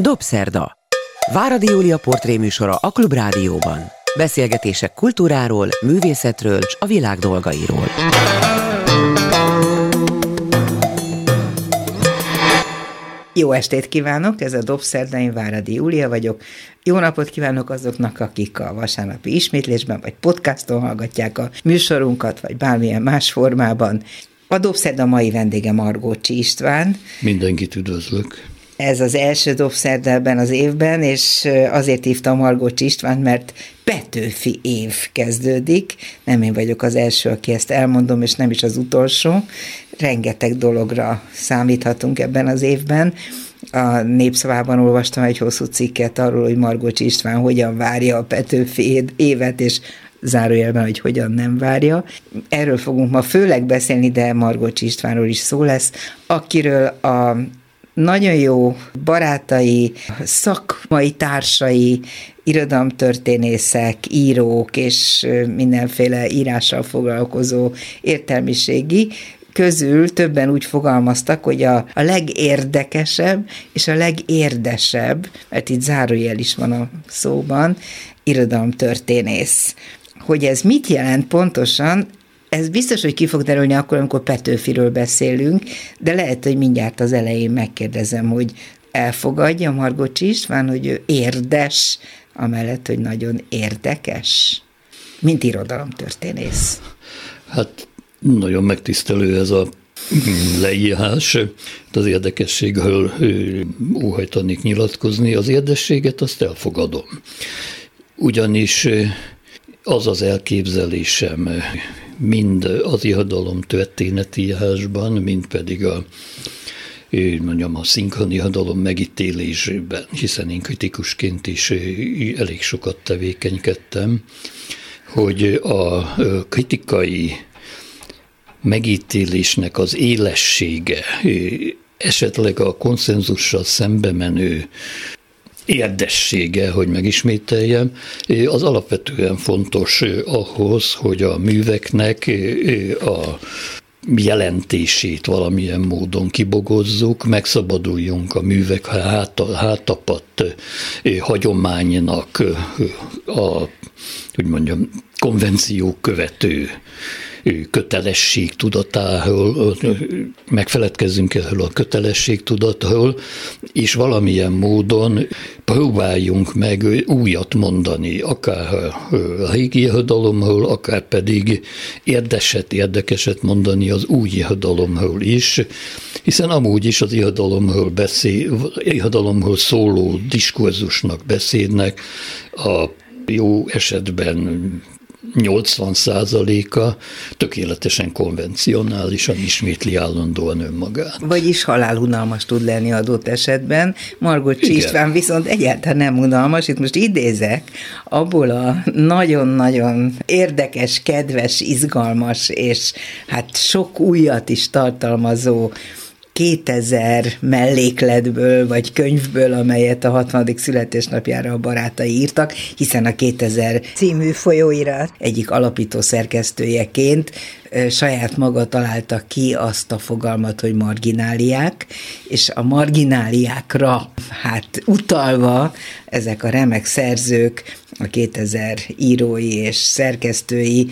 Dobszerda. Váradi Júlia portréműsora a Klubrádióban. Beszélgetések kultúráról, művészetről és a világ dolgairól. Jó estét kívánok, ez a Dobszerda, én Váradi Júlia vagyok. Jó napot kívánok azoknak, akik a vasárnapi ismétlésben vagy podcaston hallgatják a műsorunkat, vagy bármilyen más formában. A Dobszerda mai vendége Margócsi István. Mindenkit üdvözlök. Ez az első dobszerda ebben az évben, és azért hívtam Margócsi István, mert Petőfi év kezdődik. Nem én vagyok az első, aki ezt elmondom, és nem is az utolsó. Rengeteg dologra számíthatunk ebben az évben. A Népszavában olvastam egy hosszú cikket arról, hogy Margócsi István hogyan várja a Petőfi évet, és zárójelben, hogy hogyan nem várja. Erről fogunk ma főleg beszélni, de Margócsi Istvánról is szó lesz, akiről a nagyon jó barátai, szakmai társai, irodalomtörténészek, írók és mindenféle írással foglalkozó értelmiségi közül többen úgy fogalmaztak, hogy a, a legérdekesebb és a legérdesebb, mert itt zárójel is van a szóban, irodalomtörténész. Hogy ez mit jelent pontosan, ez biztos, hogy ki fog derülni akkor, amikor Petőfiről beszélünk, de lehet, hogy mindjárt az elején megkérdezem, hogy elfogadja Margocsi István, hogy ő érdes, amellett, hogy nagyon érdekes, mint irodalomtörténész. Hát nagyon megtisztelő ez a leírás, az érdekességről óhajtanék nyilatkozni, az érdességet azt elfogadom. Ugyanis az az elképzelésem mind az irodalom történetírásban, mind pedig a mondjam, a szinkronihadalom megítélésében, hiszen én kritikusként is elég sokat tevékenykedtem, hogy a kritikai megítélésnek az élessége, esetleg a konszenzussal szembe menő érdessége, hogy megismételjem, az alapvetően fontos ahhoz, hogy a műveknek a jelentését valamilyen módon kibogozzuk, megszabaduljunk a művek hátapadt hagyománynak, a, hogy mondjam, konvenciók követő kötelesség tudatáról, megfeledkezzünk erről a kötelesség tudatról, és valamilyen módon próbáljunk meg újat mondani, akár a régi irodalomról, akár pedig érdeset, érdekeset mondani az új irodalomról is, hiszen amúgy is az irodalomról, beszél, irodalomról szóló diskurzusnak, beszédnek a jó esetben 80 százaléka tökéletesen konvencionálisan ismétli állandóan önmagát. Vagyis halálunalmas tud lenni adott esetben. Margot István viszont egyáltalán nem unalmas, itt most idézek, abból a nagyon-nagyon érdekes, kedves, izgalmas és hát sok újat is tartalmazó 2000 mellékletből vagy könyvből, amelyet a 60. születésnapjára a barátai írtak, hiszen a 2000 című folyóirat egyik alapító szerkesztőjeként saját maga találta ki azt a fogalmat, hogy margináliák, és a margináliákra hát utalva ezek a remek szerzők, a 2000 írói és szerkesztői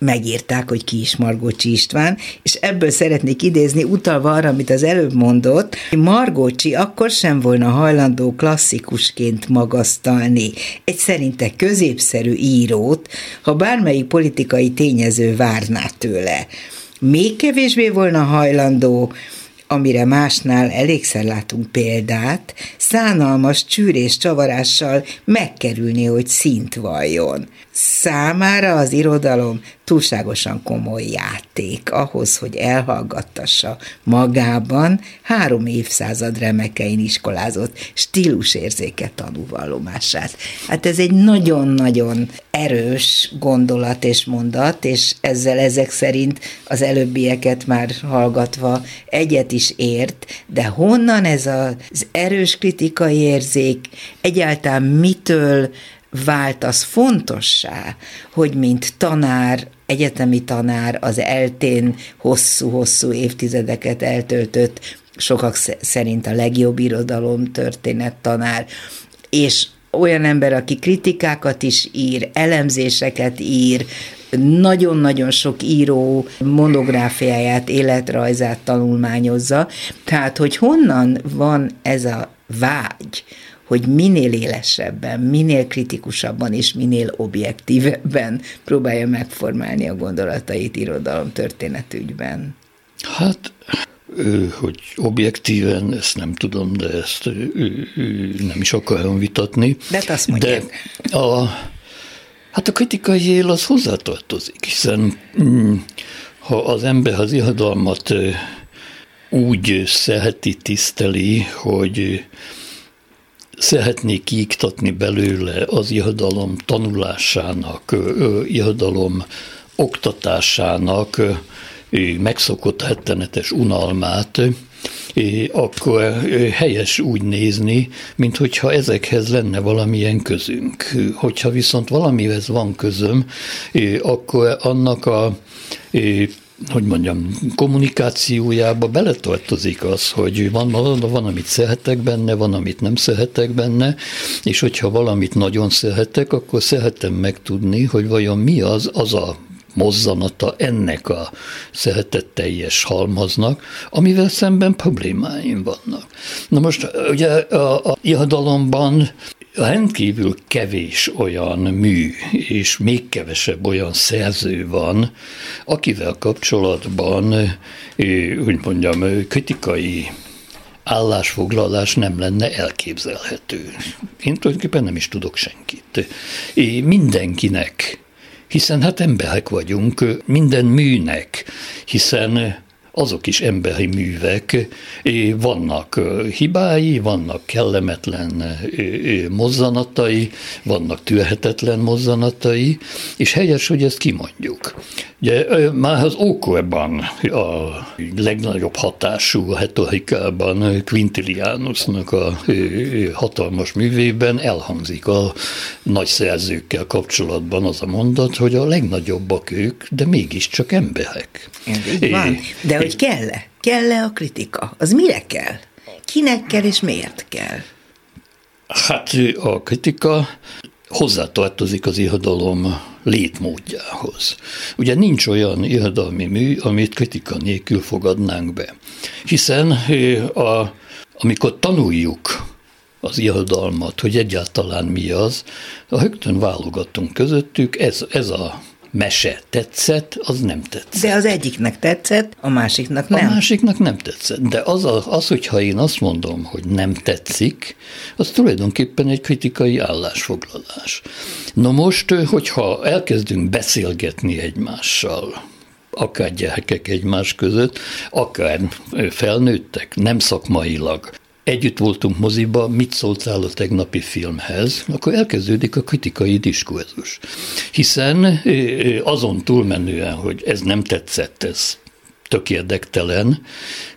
megírták, hogy ki is Margócsi István, és ebből szeretnék idézni, utalva arra, amit az előbb mondott, Margócsi akkor sem volna hajlandó klasszikusként magasztalni egy szerinte középszerű írót, ha bármelyik politikai tényező várná tőle. Még kevésbé volna hajlandó amire másnál elégszer látunk példát, szánalmas csűrés csavarással megkerülni, hogy szint valljon. Számára az irodalom túlságosan komoly játék ahhoz, hogy elhallgattassa magában három évszázad remekein iskolázott stílusérzéke tanúvallomását. Hát ez egy nagyon-nagyon erős gondolat és mondat, és ezzel ezek szerint az előbbieket már hallgatva egyet is ért, de honnan ez az erős kritikai érzék, egyáltalán mitől vált az fontossá, hogy mint tanár, egyetemi tanár az eltén hosszú-hosszú évtizedeket eltöltött sokak szerint a legjobb irodalom történet tanár, és olyan ember, aki kritikákat is ír, elemzéseket ír, nagyon-nagyon sok író monográfiáját, életrajzát tanulmányozza. Tehát, hogy honnan van ez a vágy, hogy minél élesebben, minél kritikusabban és minél objektívebben próbálja megformálni a gondolatait irodalom történetügyben. Hát hogy objektíven, ezt nem tudom, de ezt nem is akarom vitatni. De hát azt mondják. De a, hát a kritikai él az hozzátartozik, hiszen mm, ha az ember az irodalmat úgy szereti, tiszteli, hogy szeretné kiiktatni belőle az irodalom tanulásának, irodalom oktatásának megszokott rettenetes unalmát, akkor helyes úgy nézni, mint hogyha ezekhez lenne valamilyen közünk. Hogyha viszont valamihez van közöm, akkor annak a hogy mondjam, kommunikációjába beletartozik az, hogy van, van, amit szeretek benne, van, amit nem szeretek benne, és hogyha valamit nagyon szeretek, akkor szeretem megtudni, hogy vajon mi az, az a mozzanata ennek a szeretetteljes halmaznak, amivel szemben problémáim vannak. Na most ugye a, a irodalomban rendkívül kevés olyan mű, és még kevesebb olyan szerző van, akivel kapcsolatban, úgy mondjam, kritikai állásfoglalás nem lenne elképzelhető. Én tulajdonképpen nem is tudok senkit. Mindenkinek hiszen hát emberek vagyunk, minden műnek, hiszen azok is emberi művek, vannak hibái, vannak kellemetlen mozzanatai, vannak tűrhetetlen mozzanatai, és helyes, hogy ezt kimondjuk. Ugye már az ókorban a legnagyobb hatású hetorikában Quintilianusnak a hatalmas művében elhangzik a nagy szerzőkkel kapcsolatban az a mondat, hogy a legnagyobbak ők, de mégiscsak emberek. Így van. De hogy kell-e? Kell-e a kritika? Az mire kell? Kinek kell és miért kell? Hát a kritika hozzátartozik az irodalom létmódjához. Ugye nincs olyan irodalmi mű, amit kritika nélkül fogadnánk be. Hiszen a, amikor tanuljuk az irodalmat, hogy egyáltalán mi az, a högtön válogatunk közöttük, ez, ez a mese tetszett, az nem tetszett. De az egyiknek tetszett, a másiknak nem. A másiknak nem tetszett. De az, a, az hogyha én azt mondom, hogy nem tetszik, az tulajdonképpen egy kritikai állásfoglalás. Na most, hogyha elkezdünk beszélgetni egymással, akár gyerekek egymás között, akár felnőttek, nem szakmailag, együtt voltunk moziba, mit szóltál a tegnapi filmhez, akkor elkezdődik a kritikai diskurzus. Hiszen azon túlmenően, hogy ez nem tetszett, ez tök érdektelen,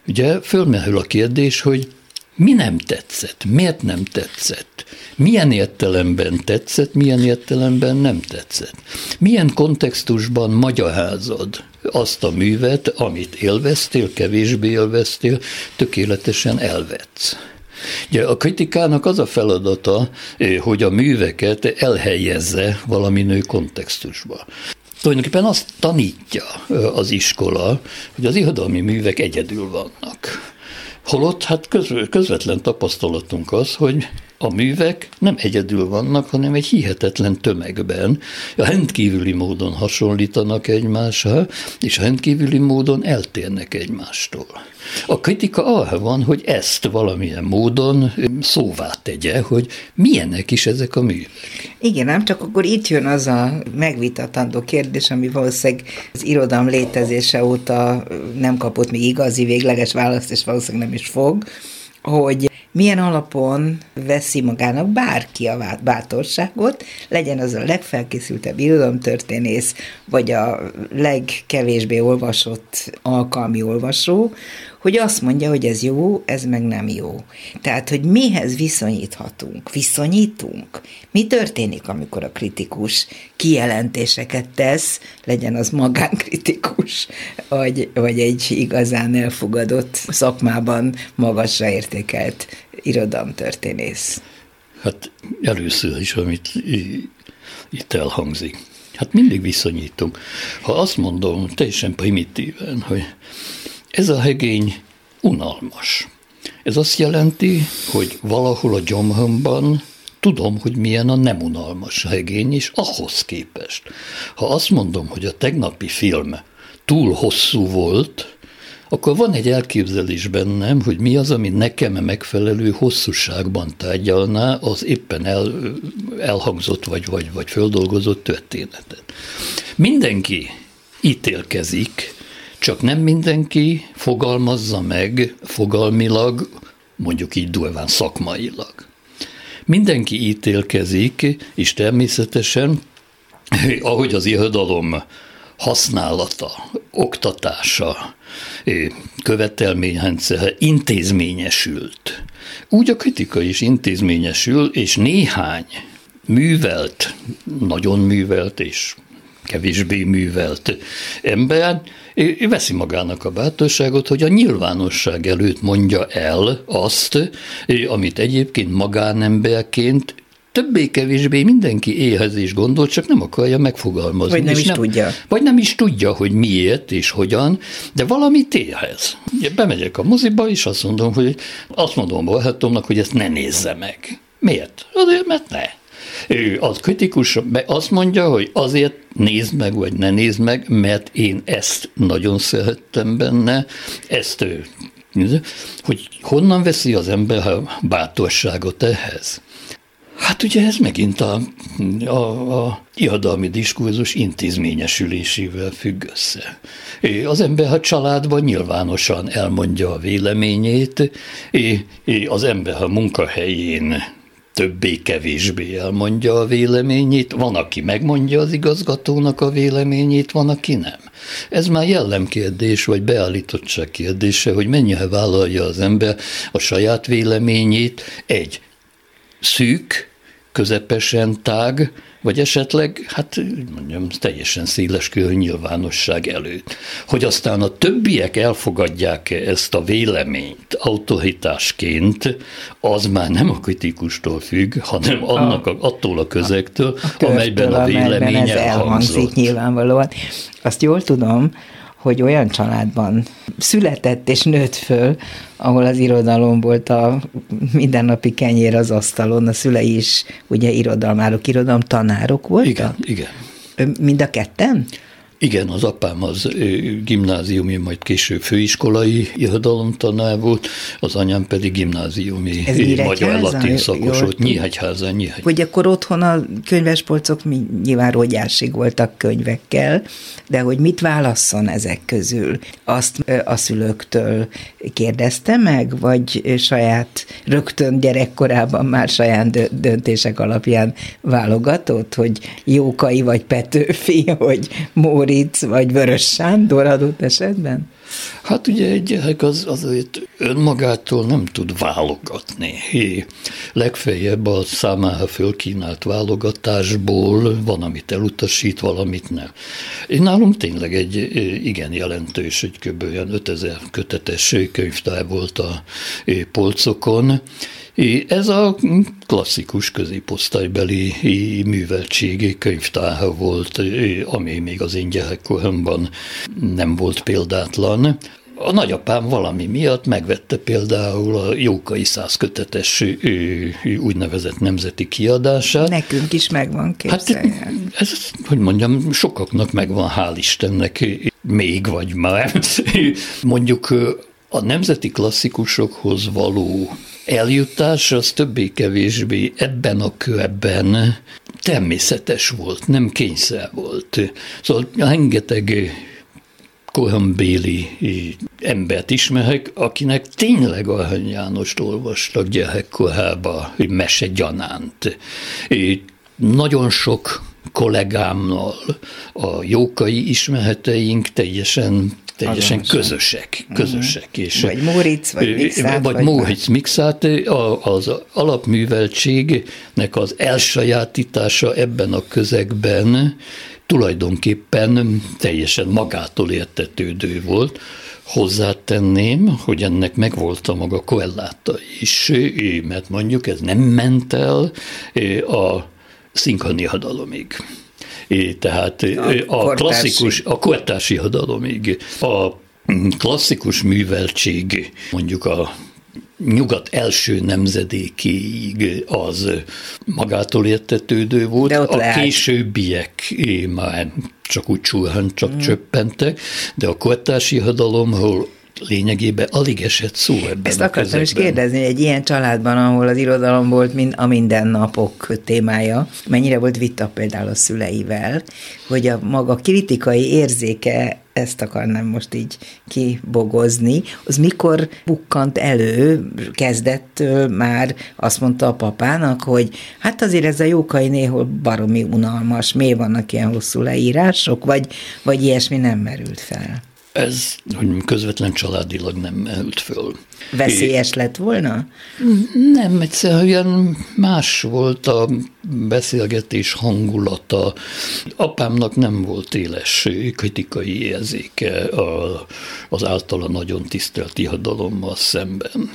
ugye fölmerül a kérdés, hogy mi nem tetszett, miért nem tetszett, milyen értelemben tetszett, milyen értelemben nem tetszett, milyen kontextusban magyarázod azt a művet, amit élveztél, kevésbé élveztél, tökéletesen elvetsz. Ugye a kritikának az a feladata, hogy a műveket elhelyezze valami nő kontextusba. Tulajdonképpen azt tanítja az iskola, hogy az irodalmi művek egyedül vannak. Holott hát közvetlen tapasztalatunk az, hogy a művek nem egyedül vannak, hanem egy hihetetlen tömegben, rendkívüli módon hasonlítanak egymásra, és rendkívüli módon eltérnek egymástól. A kritika arra van, hogy ezt valamilyen módon szóvá tegye, hogy milyenek is ezek a művek. Igen, nem csak akkor itt jön az a megvitatandó kérdés, ami valószínűleg az irodalom létezése óta nem kapott még igazi végleges választ, és valószínűleg nem is fog, hogy milyen alapon veszi magának bárki a bátorságot, legyen az a legfelkészültebb irodalomtörténész, vagy a legkevésbé olvasott alkalmi olvasó, hogy azt mondja, hogy ez jó, ez meg nem jó. Tehát, hogy mihez viszonyíthatunk, viszonyítunk. Mi történik, amikor a kritikus kijelentéseket tesz, legyen az magánkritikus, vagy, vagy egy igazán elfogadott szakmában magasra értékelt irodalomtörténész? Hát először is, amit itt elhangzik. Hát mindig viszonyítunk. Ha azt mondom teljesen primitíven, hogy ez a hegény unalmas. Ez azt jelenti, hogy valahol a gyomromban tudom, hogy milyen a nem unalmas hegény, és ahhoz képest. Ha azt mondom, hogy a tegnapi film túl hosszú volt, akkor van egy elképzelés bennem, hogy mi az, ami nekem megfelelő hosszúságban tárgyalná az éppen el, elhangzott vagy, vagy, vagy földolgozott történetet. Mindenki ítélkezik, csak nem mindenki fogalmazza meg fogalmilag, mondjuk így durván szakmailag. Mindenki ítélkezik, és természetesen, ahogy az irodalom használata, oktatása, követelményrendszer intézményesült. Úgy a kritika is intézményesül, és néhány művelt, nagyon művelt és kevésbé művelt ember veszi magának a bátorságot, hogy a nyilvánosság előtt mondja el azt, amit egyébként magánemberként többé-kevésbé mindenki éhez is gondol, csak nem akarja megfogalmazni. Vagy nem is nem, tudja. Vagy nem is tudja, hogy miért és hogyan, de valami téhez. Bemegyek a moziba, és azt mondom, hogy azt mondom Barhatomnak, hogy ezt ne nézze meg. Miért? Azért, mert ne. Ő az kritikus azt mondja, hogy azért nézd meg, vagy ne nézd meg, mert én ezt nagyon szerettem benne, ezt ő hogy honnan veszi az ember a bátorságot ehhez? Hát ugye ez megint a, a, a irodalmi diskurzus intézményesülésével függ össze. Az ember a családban nyilvánosan elmondja a véleményét, az ember a munkahelyén többé-kevésbé elmondja a véleményét, van, aki megmondja az igazgatónak a véleményét, van, aki nem. Ez már jellemkérdés, vagy beállítottság kérdése, hogy mennyire vállalja az ember a saját véleményét egy szűk, közepesen tág, vagy esetleg, hát mondjam, teljesen széles nyilvánosság előtt. Hogy aztán a többiek elfogadják -e ezt a véleményt autoritásként, az már nem a kritikustól függ, hanem annak a, attól a közektől, a amelyben a vélemény ez elhangzik nyilvánvalóan. Azt jól tudom, hogy olyan családban született és nőtt föl, ahol az irodalom volt a mindennapi kenyér az asztalon, a szülei is ugye irodalmárok, irodalom tanárok voltak? Igen, igen. Mind a ketten? Igen, az apám az gimnáziumi, majd később főiskolai irodalomtanár volt, az anyám pedig gimnáziumi magyar-latin szakos volt. Nyíregyházán, Nyíregyházán. Hogy akkor otthon a könyvespolcok nyilván rogyásig voltak könyvekkel, de hogy mit válasszon ezek közül? Azt a szülőktől kérdezte meg, vagy saját rögtön gyerekkorában már saját döntések alapján válogatott, hogy Jókai vagy Petőfi, hogy Móri Móricz vagy Vörös Sándor adott esetben? Hát ugye egy gyerek az azért önmagától nem tud válogatni. Hé, legfeljebb a számára fölkínált válogatásból van, amit elutasít, valamit nem. Én nálunk tényleg egy igen jelentős, egy kb. 5000 kötetes könyvtár volt a polcokon, ez a klasszikus középosztálybeli műveltségi könyvtár volt, ami még az én gyerekkoromban nem volt példátlan. A nagyapám valami miatt megvette például a Jókai százkötetes úgynevezett nemzeti kiadását. Nekünk is megvan, képzeljen. Hát ez, hogy mondjam, sokaknak megvan, hál' Istennek, még vagy már. Mondjuk a nemzeti klasszikusokhoz való eljutás az többé-kevésbé ebben a körben természetes volt, nem kényszer volt. Szóval rengeteg korambéli embert ismerek, akinek tényleg Arany Jánost olvastak gyerekkorába, mese gyanánt. Nagyon sok kollégámnal a jókai ismereteink teljesen teljesen Azonosan. közösek, közösek. Uh-huh. És, vagy Móricz, vagy Mixát. Vagy, vagy Móricz, Mixát, az alapműveltségnek az elsajátítása ebben a közegben tulajdonképpen teljesen magától értetődő volt. Hozzátenném, hogy ennek megvolt a maga koelláta is, mert mondjuk ez nem ment el a szinkani hadalomig. Tehát a, a klasszikus, a kortási hadalomig, a klasszikus műveltség, mondjuk a nyugat első nemzedékéig az magától értetődő volt, de a lehet. későbbiek már csak úgy csulhan, csak mm. csöppentek, de a kortási hadalom, ahol lényegében alig esett szó ebben Ezt a akartam is kérdezni, hogy egy ilyen családban, ahol az irodalom volt mind a mindennapok témája, mennyire volt vita például a szüleivel, hogy a maga kritikai érzéke ezt akarnám most így kibogozni, az mikor bukkant elő, kezdett már azt mondta a papának, hogy hát azért ez a jókai néhol baromi unalmas, miért vannak ilyen hosszú leírások, vagy, vagy ilyesmi nem merült fel? Ez, hogy közvetlen családilag nem merült föl. Veszélyes é, lett volna? Nem, egyszerűen más volt a beszélgetés hangulata. Apámnak nem volt éles kritikai érzéke az általa nagyon tisztelt ihadalommal szemben.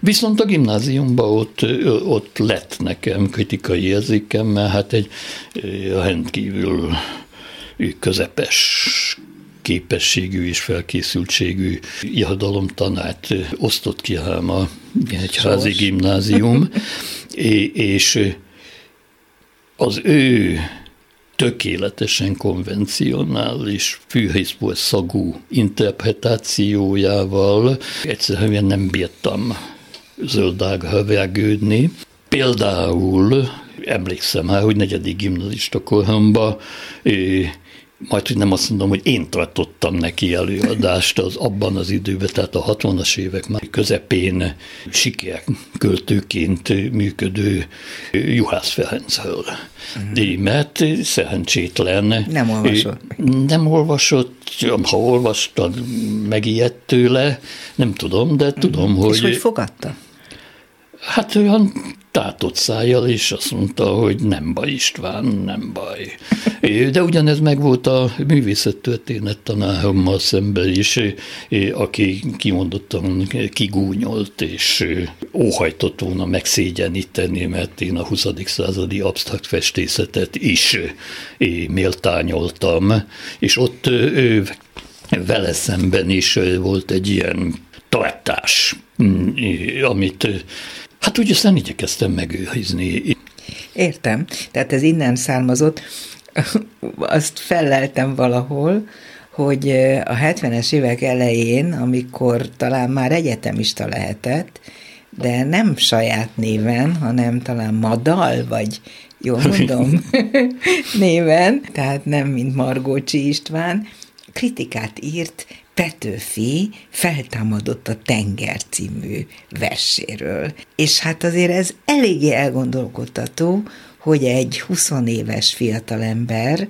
Viszont a gimnáziumban ott, ott lett nekem kritikai érzékem, mert hát egy rendkívül közepes képességű és felkészültségű tanát osztott ki ám a egyházi gimnázium, és az ő tökéletesen konvencionális, fűhészból szagú interpretációjával egyszerűen nem bírtam zöldágra vergődni. Például emlékszem már, hogy negyedik gimnazista koromban majd hogy nem azt mondom, hogy én tartottam neki előadást az abban az időben, tehát a 60-as évek már közepén költőként működő Juhász Ferencről. Uh-huh. Mert szerencsétlen. Nem olvasott. Nem olvasott, ha olvastad, megijedt tőle, nem tudom, de tudom, uh-huh. hogy... És hogy fogadta? Hát olyan tátott szájjal, és azt mondta, hogy nem baj István, nem baj. De ugyanez meg volt a művészettörténet tanárommal szemben is, aki kimondottan kigúnyolt, és óhajtott volna megszégyeníteni, mert én a 20. századi absztrakt festészetet is méltányoltam, és ott vele szemben is volt egy ilyen tartás, amit Hát úgy aztán igyekeztem megőrizni. Értem. Tehát ez innen származott. Azt felleltem valahol, hogy a 70-es évek elején, amikor talán már egyetemista lehetett, de nem saját néven, hanem talán Madal, vagy jól mondom, néven, tehát nem mint Margócsi István, kritikát írt Petőfi feltámadott a tenger című verséről. És hát azért ez eléggé elgondolkodtató, hogy egy 20 éves fiatalember,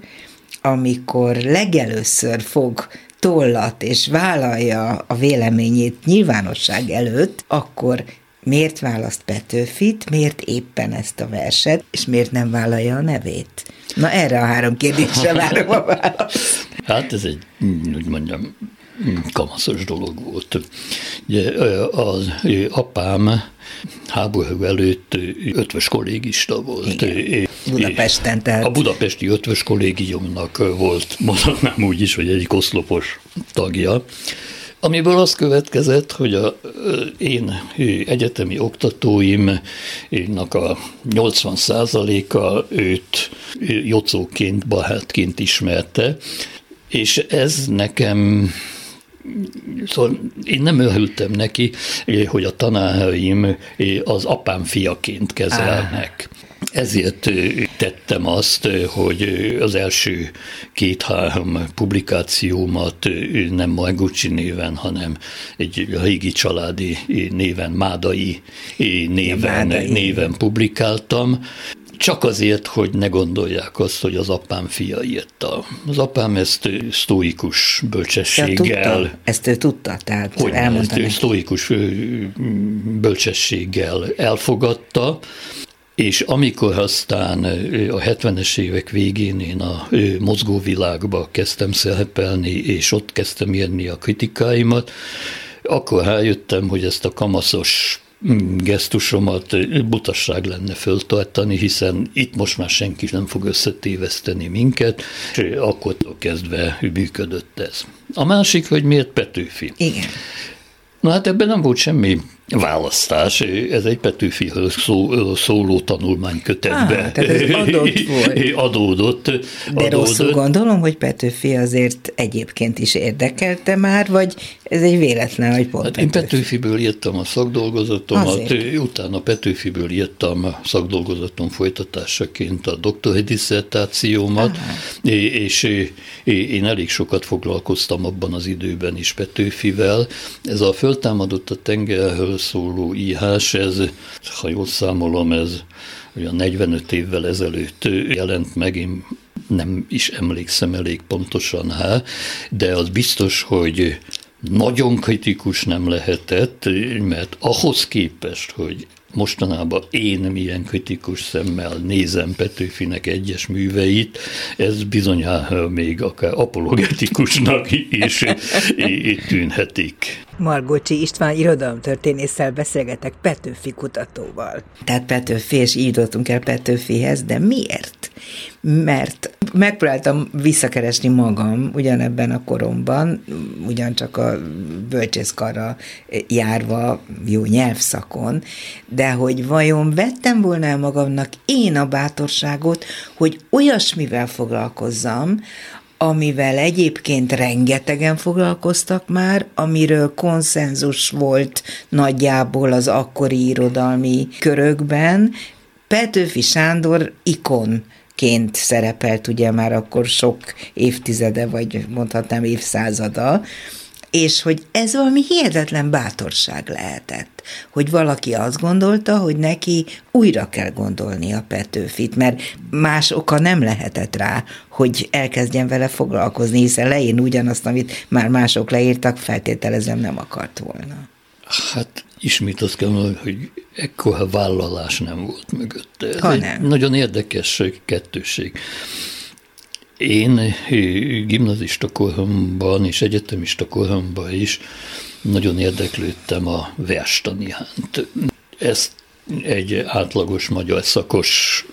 amikor legelőször fog tollat és vállalja a véleményét nyilvánosság előtt, akkor miért választ Petőfit, miért éppen ezt a verset, és miért nem vállalja a nevét? Na erre a három kérdésre várom a választ. Hát ez egy, úgy mondjam, kamaszos dolog volt. Ugye, az apám háború előtt ötvös kollégista volt. Igen. Budapesten, tehát. A budapesti ötvös kollégiumnak volt, mondhatnám úgy is, hogy egyik oszlopos tagja. Amiből az következett, hogy a én egyetemi oktatóimnak a 80 a őt jocóként, bahátként ismerte, és ez nekem Szóval én nem örültem neki, hogy a tanáraim az apám fiaként kezelnek. Ezért tettem azt, hogy az első két-három publikációmat nem Majgucsi néven, hanem egy régi családi néven, Mádai néven, Mádai. néven publikáltam csak azért, hogy ne gondolják azt, hogy az apám fia írta. Az apám ezt sztóikus bölcsességgel... Ja, ezt ő tudta, tehát hogy elmondta ezt sztóikus bölcsességgel elfogadta, és amikor aztán a 70-es évek végén én a mozgóvilágba kezdtem szerepelni, és ott kezdtem írni a kritikáimat, akkor rájöttem, hogy ezt a kamaszos gesztusomat butasság lenne föltartani, hiszen itt most már senki nem fog összetéveszteni minket, és akkor kezdve működött ez. A másik, hogy miért Petőfi. Igen. Na hát ebben nem volt semmi választás. Ez egy Petőfiről szó, szóló tanulmánykötetbe ah, ez adott volt. adódott. De adódott. rosszul gondolom, hogy Petőfi azért egyébként is érdekelte már, vagy ez egy véletlen, hogy pont hát Petőfi. Én Petőfiből írtam a szakdolgozatomat, azért. utána Petőfiből írtam a szakdolgozatom folytatásaként a doktori diszertációmat, és én elég sokat foglalkoztam abban az időben is Petőfivel. Ez a föltámadott a tengerről szóló íhás, ez, ha jól számolom, ez olyan 45 évvel ezelőtt jelent meg, én nem is emlékszem elég pontosan há, de az biztos, hogy nagyon kritikus nem lehetett, mert ahhoz képest, hogy mostanában én milyen kritikus szemmel nézem Petőfinek egyes műveit, ez bizonyára még akár apologetikusnak is tűnhetik. Margócsi István irodalomtörténésszel beszélgetek Petőfi kutatóval. Tehát Petőfi, és így jutottunk el Petőfihez, de miért? Mert megpróbáltam visszakeresni magam ugyanebben a koromban, ugyancsak a bölcsészkarra járva jó nyelvszakon, de hogy vajon vettem volna el magamnak én a bátorságot, hogy olyasmivel foglalkozzam, amivel egyébként rengetegen foglalkoztak már, amiről konszenzus volt nagyjából az akkori irodalmi körökben. Petőfi Sándor ikon ként szerepelt ugye már akkor sok évtizede, vagy mondhatnám évszázada, és hogy ez valami hihetetlen bátorság lehetett, hogy valaki azt gondolta, hogy neki újra kell gondolni a Petőfit, mert más oka nem lehetett rá, hogy elkezdjen vele foglalkozni, hiszen leírni ugyanazt, amit már mások leírtak, feltételezem nem akart volna. Hát ismét azt kell mondani, hogy ekkora vállalás nem volt mögötte. Ez ha nem. nagyon érdekes kettőség. Én gimnazista koromban és egyetemista koromban is nagyon érdeklődtem a verstani hánt. Ezt egy átlagos magyar szakos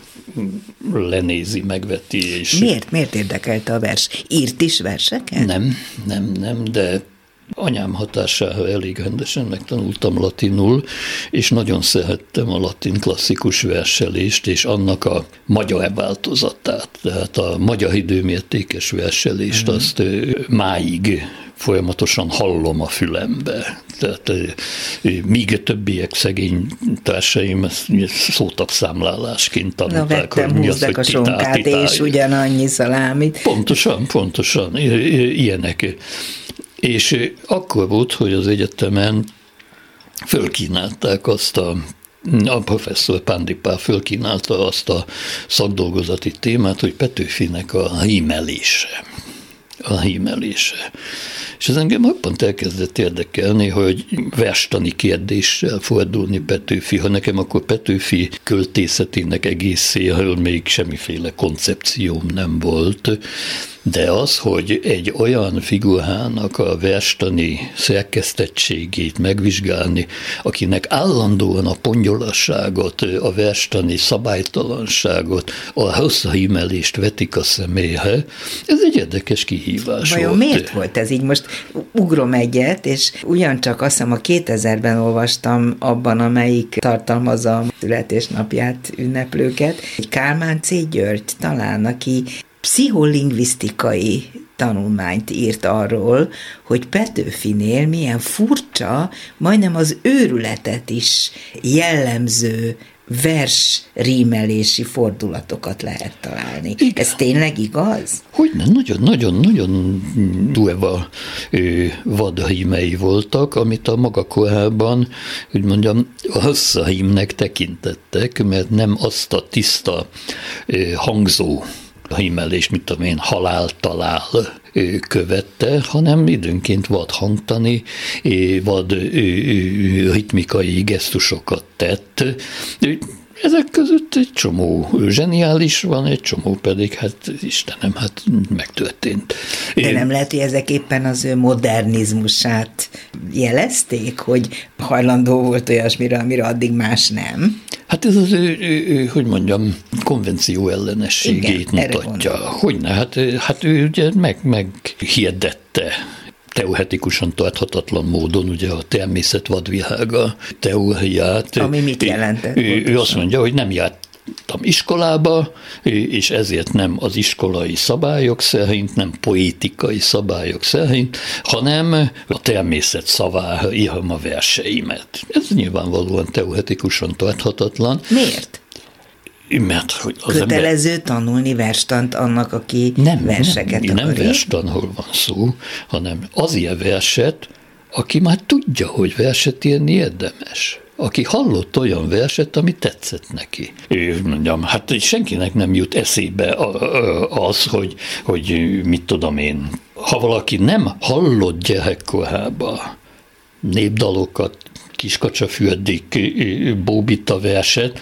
lenézi, megveti. És miért? Miért érdekelte a vers? Írt is verseket? Nem, nem, nem, de anyám hatására elég rendesen megtanultam latinul, és nagyon szerettem a latin klasszikus verselést, és annak a magyar változatát, tehát a magyar időmértékes verselést, mm. azt máig folyamatosan hallom a fülembe. Tehát míg a többiek szegény társaim szótapszámlálásként tanulták, Na, hogy mi az, hogy a sonkát, és ugyanannyi szalámit. Pontosan, pontosan, ilyenek. És akkor volt, hogy az egyetemen fölkínálták azt a a professzor Pándipá fölkínálta azt a szakdolgozati témát, hogy Petőfinek a hímelése. A hímelése. És ez engem abban elkezdett érdekelni, hogy verstani kérdéssel fordulni Petőfi, ha nekem akkor Petőfi költészetének egészéről még semmiféle koncepcióm nem volt, de az, hogy egy olyan figurának a verstani szerkesztettségét megvizsgálni, akinek állandóan a pongyolasságot, a verstani szabálytalanságot, a hosszahímelést vetik a személyhe, ez egy érdekes kihívás Vajon volt. miért volt ez így? Most ugrom egyet, és ugyancsak azt hiszem a 2000-ben olvastam abban, amelyik tartalmazza a születésnapját ünneplőket, egy Kálmán C. György talán, aki pszicholingvisztikai tanulmányt írt arról, hogy Petőfinél milyen furcsa, majdnem az őrületet is jellemző vers rímelési fordulatokat lehet találni. Igen. Ez tényleg igaz? Hogy nem, nagyon-nagyon-nagyon durva vadhímei voltak, amit a maga korában, hogy mondjam, hasszahímnek tekintettek, mert nem azt a tiszta hangzó hímelés, mit tudom én, halál talál követte, hanem időnként vad hangtani, vad ritmikai gesztusokat tett. Ezek között egy csomó zseniális van, egy csomó pedig, hát Istenem, hát megtörtént. De nem lehet, hogy ezek éppen az ő modernizmusát jelezték, hogy hajlandó volt olyasmire, amire addig más nem? Hát ez az ő, ő, hogy mondjam, konvenció ellenességét Igen, mutatja. Hogyne, hát, hát ő ugye meg, meghirdette teoretikusan tarthatatlan módon ugye a természet vadvilága teóriát. Ami mit jelentett? Ő, ő azt mondja, hogy nem járt iskolába, és ezért nem az iskolai szabályok szerint, nem poétikai szabályok szerint, hanem a természet szavára írom a verseimet. Ez nyilvánvalóan teoretikusan tarthatatlan. Miért? Mert hogy az Kötelező ember... tanulni verstant annak, aki nem, verseket nem, nem verstanról van szó, hanem az ilyen verset, aki már tudja, hogy verset írni érdemes. Aki hallott olyan verset, ami tetszett neki. Ő mondjam, hát senkinek nem jut eszébe az, hogy, hogy mit tudom én, ha valaki nem hallott gyerekkorában népdalokat, kiskacsafürdik, bóbita verset,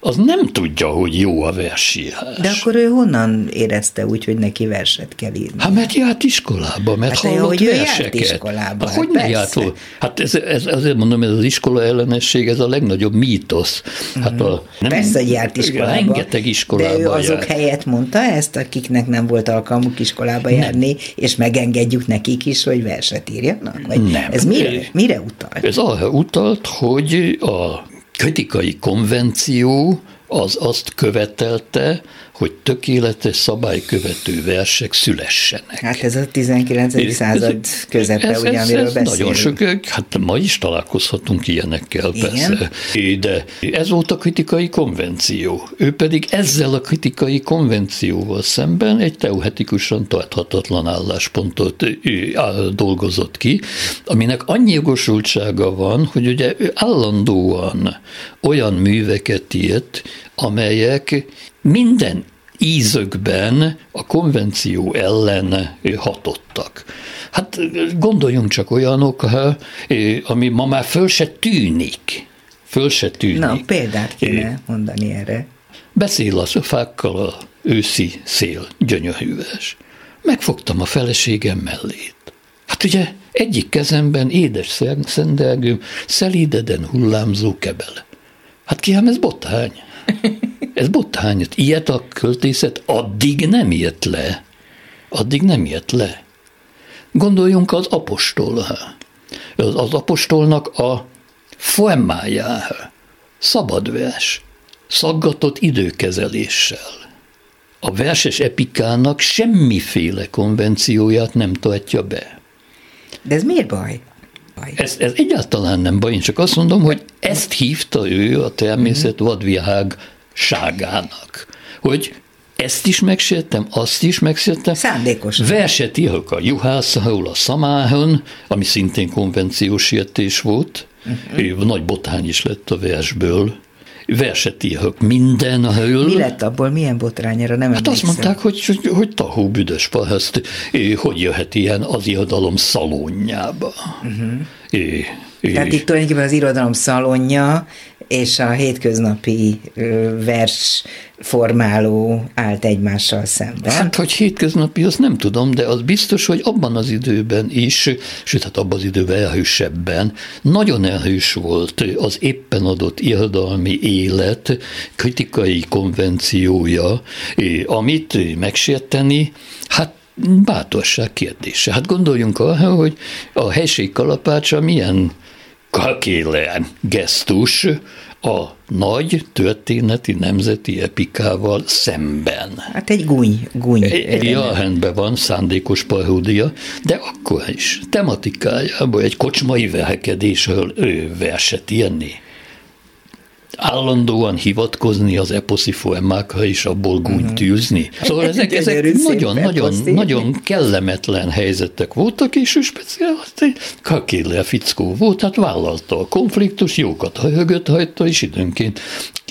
az nem tudja, hogy jó a versírás. De akkor ő honnan érezte úgy, hogy neki verset kell írni? Hát mert járt iskolába, mert hát hallott hogy verseket. Járt iskolába, hát, hogy hát járt? Hát ez, ez, azért mondom, ez az iskola ellenesség, ez a legnagyobb mítosz. Hát a, nem, Persze, hogy járt iskolába. Rengeteg iskolába De ő azok járt. helyett mondta ezt, akiknek nem volt alkalmuk iskolába nem. járni, és megengedjük nekik is, hogy verset írjanak? Vagy nem. Ez mire, mire utalt? Ez arra utalt, hogy a kritikai konvenció az azt követelte, hogy tökéletes szabálykövető versek szülessenek. Hát ez a 19. É, század közepe, ez, ugye, amiről ez, ez Nagyon sok, hát ma is találkozhatunk ilyenekkel, Igen? persze. De ez volt a kritikai konvenció. Ő pedig ezzel a kritikai konvencióval szemben egy teoretikusan tarthatatlan álláspontot dolgozott ki, aminek annyi jogosultsága van, hogy ugye ő állandóan olyan műveket írt, amelyek minden ízökben a konvenció ellen hatottak. Hát gondoljunk csak olyanokra, ami ma már föl se tűnik. Föl se tűnik. Na, példát kéne mondani erre. Beszél a fákkal a őszi szél, gyönyörűves. Megfogtam a feleségem mellét. Hát ugye egyik kezemben édes szendelgőm, szelídeden hullámzó kebele. Hát ki, ez bothány. Ez bothány. Ilyet a költészet addig nem jött le. Addig nem jött le. Gondoljunk az apostolra. Az, az apostolnak a foemájára. Szabad vers. Szaggatott időkezeléssel. A verses epikának semmiféle konvencióját nem tartja be. De ez miért baj? baj. Ez, ez egyáltalán nem baj, én csak azt mondom, hogy ezt hívta ő a természet vadvilág ságának, hogy ezt is megsértem, azt is megsértem. Szándékosan. Verset írok a juhászahol, a szamáhon, ami szintén konvenciós sértés volt. Uh-huh. Nagy bothány is lett a versből verset írok minden a hől. Mi lett abból, milyen botrányra? Nem hát azt mondták, hogy, hogy, hogy tahó büdös paraszt, hogy jöhet ilyen az irodalom szalonjába. Uh-huh. É, Tehát itt tulajdonképpen az irodalom szalonja és a hétköznapi vers formáló állt egymással szemben. Hát, hogy hétköznapi, azt nem tudom, de az biztos, hogy abban az időben is, sőt, hát abban az időben elhősebben, nagyon elhős volt az éppen adott irodalmi élet kritikai konvenciója, amit megsérteni, hát bátorság kérdése. Hát gondoljunk arra, hogy a helység kalapácsa milyen kakélen gesztus a nagy történeti nemzeti epikával szemben. Hát egy gúny. gúny ja, rendben van, szándékos paródia, de akkor is tematikájában egy kocsmai vehekedésről ő verset írni. Állandóan hivatkozni az eposzifoemákra és abból mhm. űzni. Szóval ezek, ezek nagyon, nagyon, nagyon kellemetlen helyzetek voltak, és ő speciál egy kakéle fickó volt, hát vállalta a konfliktus, jókat hajögött hagyta, és időnként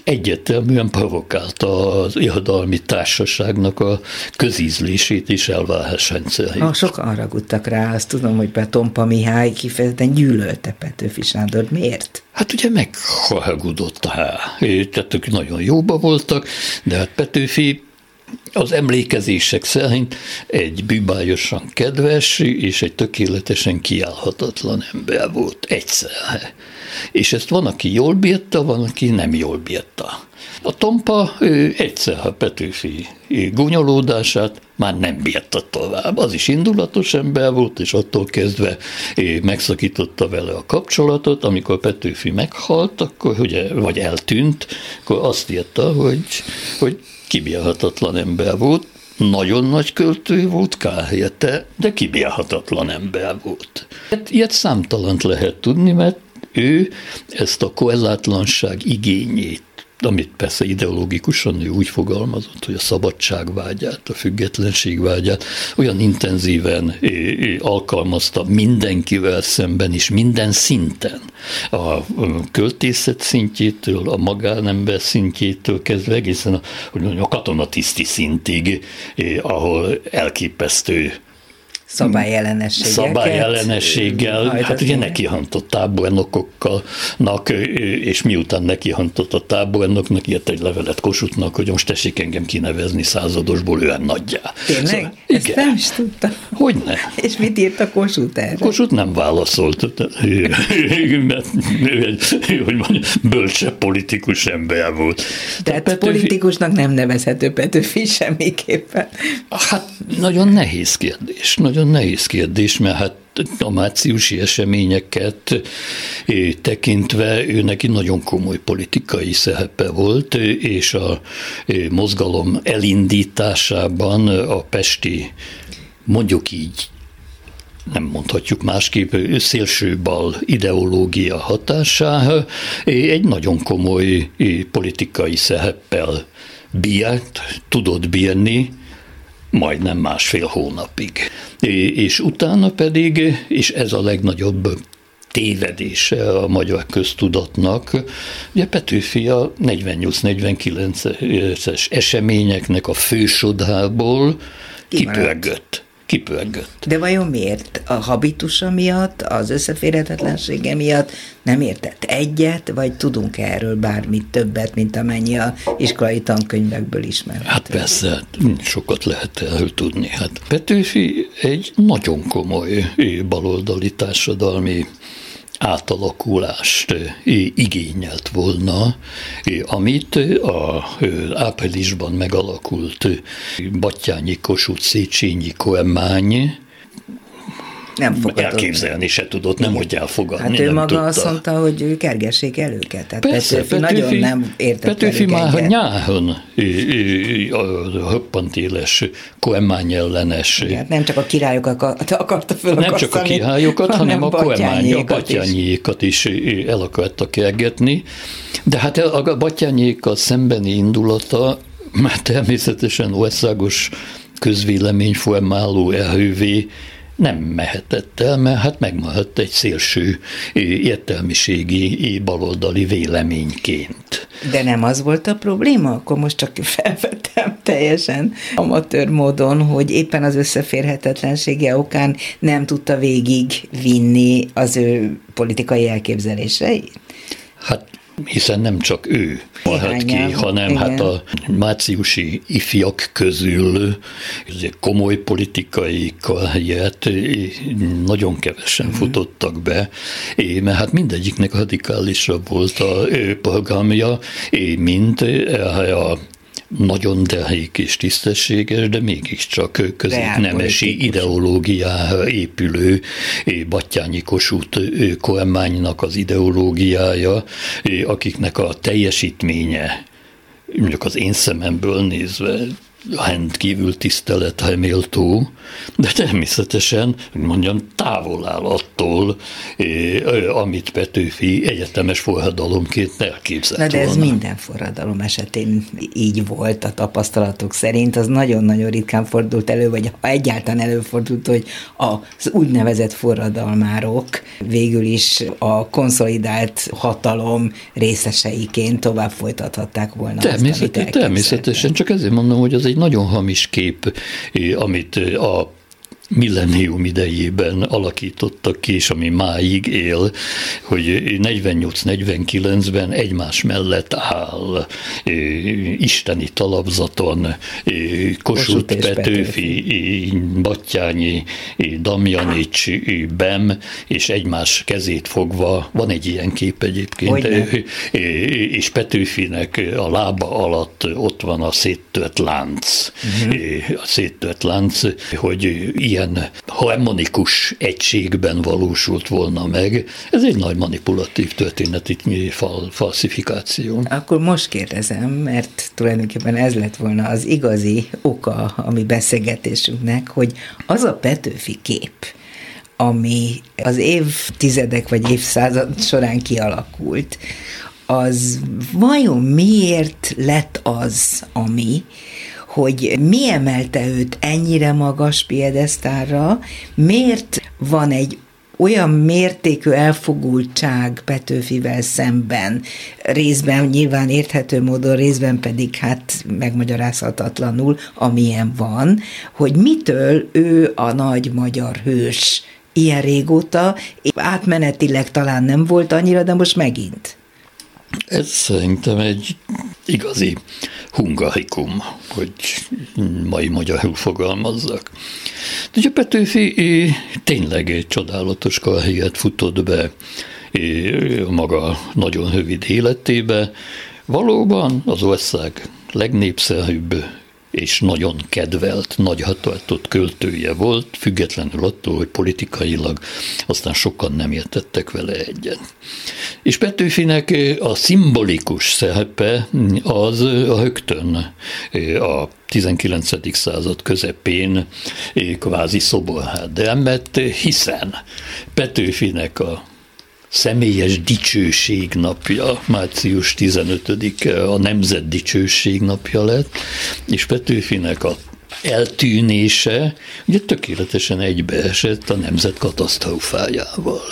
egyértelműen provokálta az irodalmi társaságnak a közízlését és elvárásrendszerét. Ah, sokan haragudtak rá, azt tudom, hogy Tompa Mihály kifejezetten gyűlölte Petőfi Sándor. Miért? Hát ugye megharagudott rá. Tehát ők nagyon jóba voltak, de hát Petőfi az emlékezések szerint egy bűbájosan kedves és egy tökéletesen kiállhatatlan ember volt egyszerre. És ezt van, aki jól bírta, van, aki nem jól bírta. A Tompa ő egyszer a Petőfi gúnyolódását már nem bírta tovább. Az is indulatos ember volt, és attól kezdve megszakította vele a kapcsolatot. Amikor Petőfi meghalt, akkor ugye, vagy eltűnt, akkor azt írta, hogy, hogy kibírhatatlan ember volt, nagyon nagy költő volt, kárhelyete, de kibírhatatlan ember volt. Hát ilyet számtalant lehet tudni, mert ő ezt a koellátlanság igényét amit persze ideológikusan ő úgy fogalmazott, hogy a szabadságvágyát, a függetlenségvágyát olyan intenzíven alkalmazta mindenkivel szemben és minden szinten. A költészet szintjétől, a magánember szintjétől kezdve egészen a, a katonatiszti szintig, ahol elképesztő szabályellenességgel. Szabályellenességgel, hát ugye nekihantott tábornokokkal, és miután nekihantott a tábornoknak, írt egy levelet Kossuthnak, hogy most tessék engem kinevezni századosból olyan nagyjá. Tényleg? Szóval, Ezt igen. nem is tudtam. Hogyne. És mit írt a Kossuth erre? Kossuth nem válaszolt, mert hogy mondjam, bölcsebb politikus ember volt. Tehát Petőfi... politikusnak nem nevezhető Petőfi semmiképpen. Hát nagyon nehéz kérdés, nagyon nagyon nehéz kérdés, mert hát a márciusi eseményeket eh, tekintve ő neki nagyon komoly politikai szerepe volt, és a eh, mozgalom elindításában a pesti, mondjuk így, nem mondhatjuk másképp, szélsőbal ideológia hatására eh, egy nagyon komoly politikai szereppel bírt, tudott bírni, majdnem másfél hónapig. És utána pedig, és ez a legnagyobb tévedése a magyar köztudatnak. Ugye Petőfi a 48-49-es eseményeknek a fősodából kipörgött kipörgött. De vajon miért? A habitusa miatt, az összeférhetetlensége miatt nem értett egyet, vagy tudunk erről bármit többet, mint amennyi a iskolai tankönyvekből ismer? Hát persze, sokat lehet erről tudni. Hát Petőfi egy nagyon komoly baloldali társadalmi átalakulást igényelt volna, amit a áprilisban megalakult Battyányi Kossuth Széchenyi kormány nem fogadott. Elképzelni se tudott, nem hogy elfogadni. Hát ő nem maga tudta. azt mondta, hogy kergessék el őket. Tehát Persze, Petőfi, Petőfi nagyon nem értett Petőfi már nyáron höppant éles, kormány ellenes. Igen, nem csak a királyokat akarta föl Nem csak a királyokat, hanem a kormány, a batyányékat is. is el akarta kergetni. De hát a batyányékkal szembeni indulata már természetesen országos közvélemény formáló erővé nem mehetett el, mert hát megmaradt egy szélső értelmiségi baloldali véleményként. De nem az volt a probléma? Akkor most csak felvettem teljesen amatőr módon, hogy éppen az összeférhetetlensége okán nem tudta végig vinni az ő politikai elképzeléseit? Hát hiszen nem csak ő maradt ki, hanem igen. hát a márciusi ifjak közül komoly politikai karriert nagyon kevesen uh-huh. futottak be, mert hát mindegyiknek radikálisabb volt a programja, mint a nagyon dehék és tisztességes, de mégiscsak középnemesi ideológiára épülő Battyányi Kossuth kormánynak az ideológiája, akiknek a teljesítménye mondjuk az én szememből nézve rendkívül tiszteletre méltó, de természetesen, hogy mondjam, távol áll attól, amit Petőfi egyetemes forradalomként elképzelt Na de ez volna. minden forradalom esetén így volt a tapasztalatok szerint, az nagyon-nagyon ritkán fordult elő, vagy ha egyáltalán előfordult, hogy az úgynevezett forradalmárok végül is a konszolidált hatalom részeseiként tovább folytathatták volna Természet, azt, Természetesen, csak ezért mondom, hogy az egy nagyon hamis kép, eh, amit eh, a millennium idejében alakítottak ki, és ami máig él, hogy 48-49-ben egymás mellett áll isteni talapzaton Kossuth, Petőfi, Battyányi, Damjanics, Bem, és egymás kezét fogva, van egy ilyen kép egyébként, és Petőfinek a lába alatt ott van a széttört lánc, uh-huh. a széttört lánc, hogy ilyen ilyen harmonikus egységben valósult volna meg. Ez egy nagy manipulatív történeti fal, falsifikáció. Akkor most kérdezem, mert tulajdonképpen ez lett volna az igazi oka a mi beszélgetésünknek, hogy az a Petőfi kép, ami az évtizedek vagy évszázad során kialakult, az vajon miért lett az, ami, hogy mi emelte őt ennyire magas piedesztára, miért van egy olyan mértékű elfogultság Petőfivel szemben, részben nyilván érthető módon, részben pedig hát megmagyarázhatatlanul, amilyen van, hogy mitől ő a nagy magyar hős ilyen régóta, átmenetileg talán nem volt annyira, de most megint. Ez szerintem egy igazi hungarikum, hogy mai magyarul fogalmazzak. De a Petőfi tényleg egy csodálatos karriert futott be maga nagyon rövid életébe. Valóban az ország legnépszerűbb és nagyon kedvelt, nagy hataltott költője volt, függetlenül attól, hogy politikailag aztán sokan nem értettek vele egyen. És Petőfinek a szimbolikus szerepe az a högtön a 19. század közepén kvázi szoborhát dermedt, hiszen Petőfinek a személyes dicsőség napja, március 15-e a Nemzet dicsőség napja lett, és Petőfinek a eltűnése ugye tökéletesen egybeesett a nemzet katasztrófájával.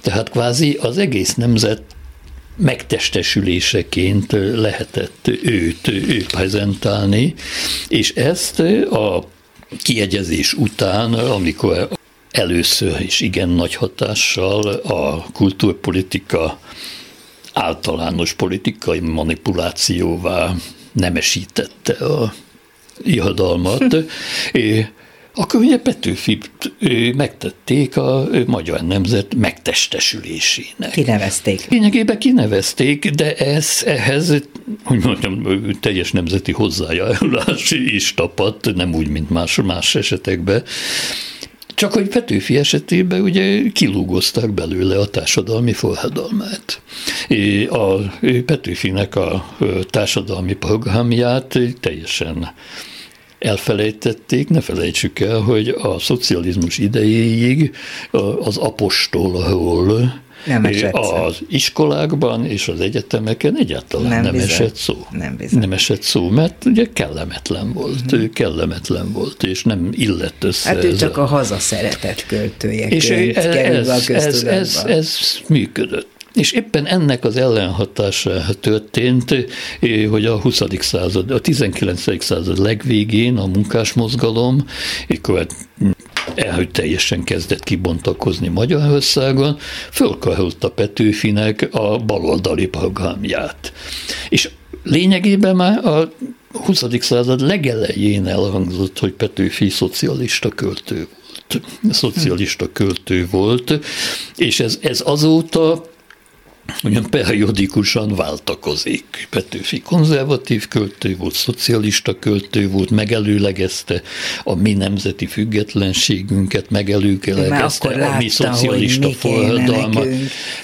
Tehát kvázi az egész nemzet megtestesüléseként lehetett őt, őt prezentálni, és ezt a kiegyezés után, amikor először is igen nagy hatással a kultúrpolitika általános politikai manipulációvá nemesítette a ihadalmat. Akkor ugye Petőfi megtették a magyar nemzet megtestesülésének. Kinevezték. Lényegében kinevezték, de ez, ehhez, hogy mondjam, teljes nemzeti hozzájárulás is tapadt, nem úgy, mint más, más esetekben. Csak hogy Petőfi esetében ugye kilúgozták belőle a társadalmi forradalmát. A Petőfinek a társadalmi programját teljesen elfelejtették, ne felejtsük el, hogy a szocializmus idejéig az apostolról nem esett az szó. iskolákban és az egyetemeken egyáltalán nem, nem esett szó. Nem, nem esett szó, mert ugye kellemetlen volt, mm. kellemetlen volt, és nem illett össze. Hát ő csak a, a hazaszeretet költője. És ez, ez, ez, ez, ez működött. És éppen ennek az ellenhatása történt, hogy a 20. század, a 19. század legvégén a munkásmozgalom, akkor hogy teljesen kezdett kibontakozni Magyarországon, fölkarolta Petőfinek a baloldali programját. És lényegében már a 20. század legelején elhangzott, hogy Petőfi szocialista költő volt. Szocialista költő volt, és ez, ez azóta ugyan periódikusan váltakozik. Petőfi konzervatív költő volt, szocialista költő volt, megelőlegezte a mi nemzeti függetlenségünket, megelőlegezte a mi szocialista forradalmat.